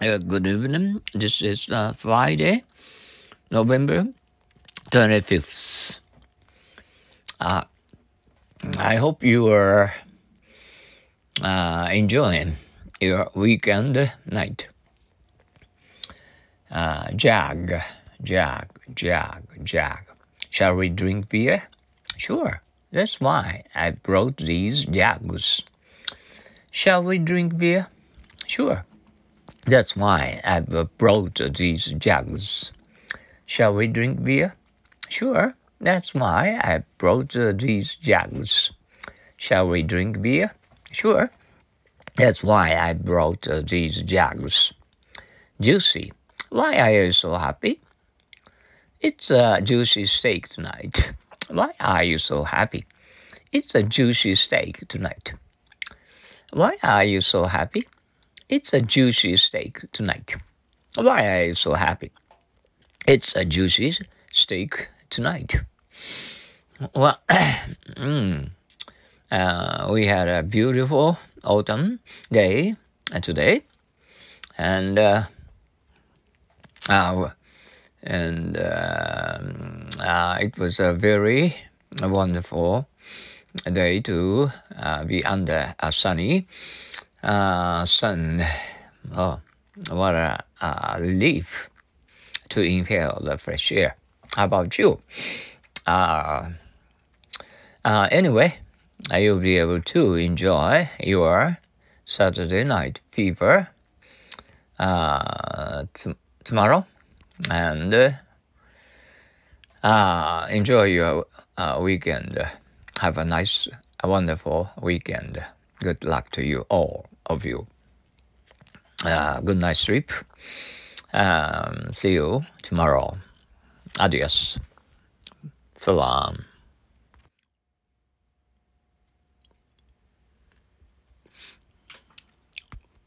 Uh, good evening. This is uh, Friday, November 25th. Uh, I hope you are uh, enjoying your weekend night. Uh, jag, jag, jag, jag. Shall we drink beer? Sure. That's why I brought these jugs. Shall we drink beer? Sure. That's why I've brought these jugs. Shall we drink beer? Sure. That's why I brought these jugs. Shall we drink beer? Sure. That's why I brought these jugs. Juicy. Why are you so happy? It's a juicy steak tonight. Why are you so happy? It's a juicy steak tonight. Why are you so happy? It's a juicy steak tonight. Why are you so happy? It's a juicy steak tonight. Well, mm, uh, we had a beautiful autumn day today, and uh, uh, and uh, uh, it was a very wonderful day to uh, be under a sunny uh, sun. Oh, what a, a relief to inhale the fresh air. How about you? Uh, uh, anyway, you'll be able to enjoy your Saturday night fever uh, t- tomorrow and uh, uh, enjoy your uh, weekend. Have a nice, a wonderful weekend. Good luck to you, all of you. Uh, good night sleep. Um, see you tomorrow. Adios. Salam.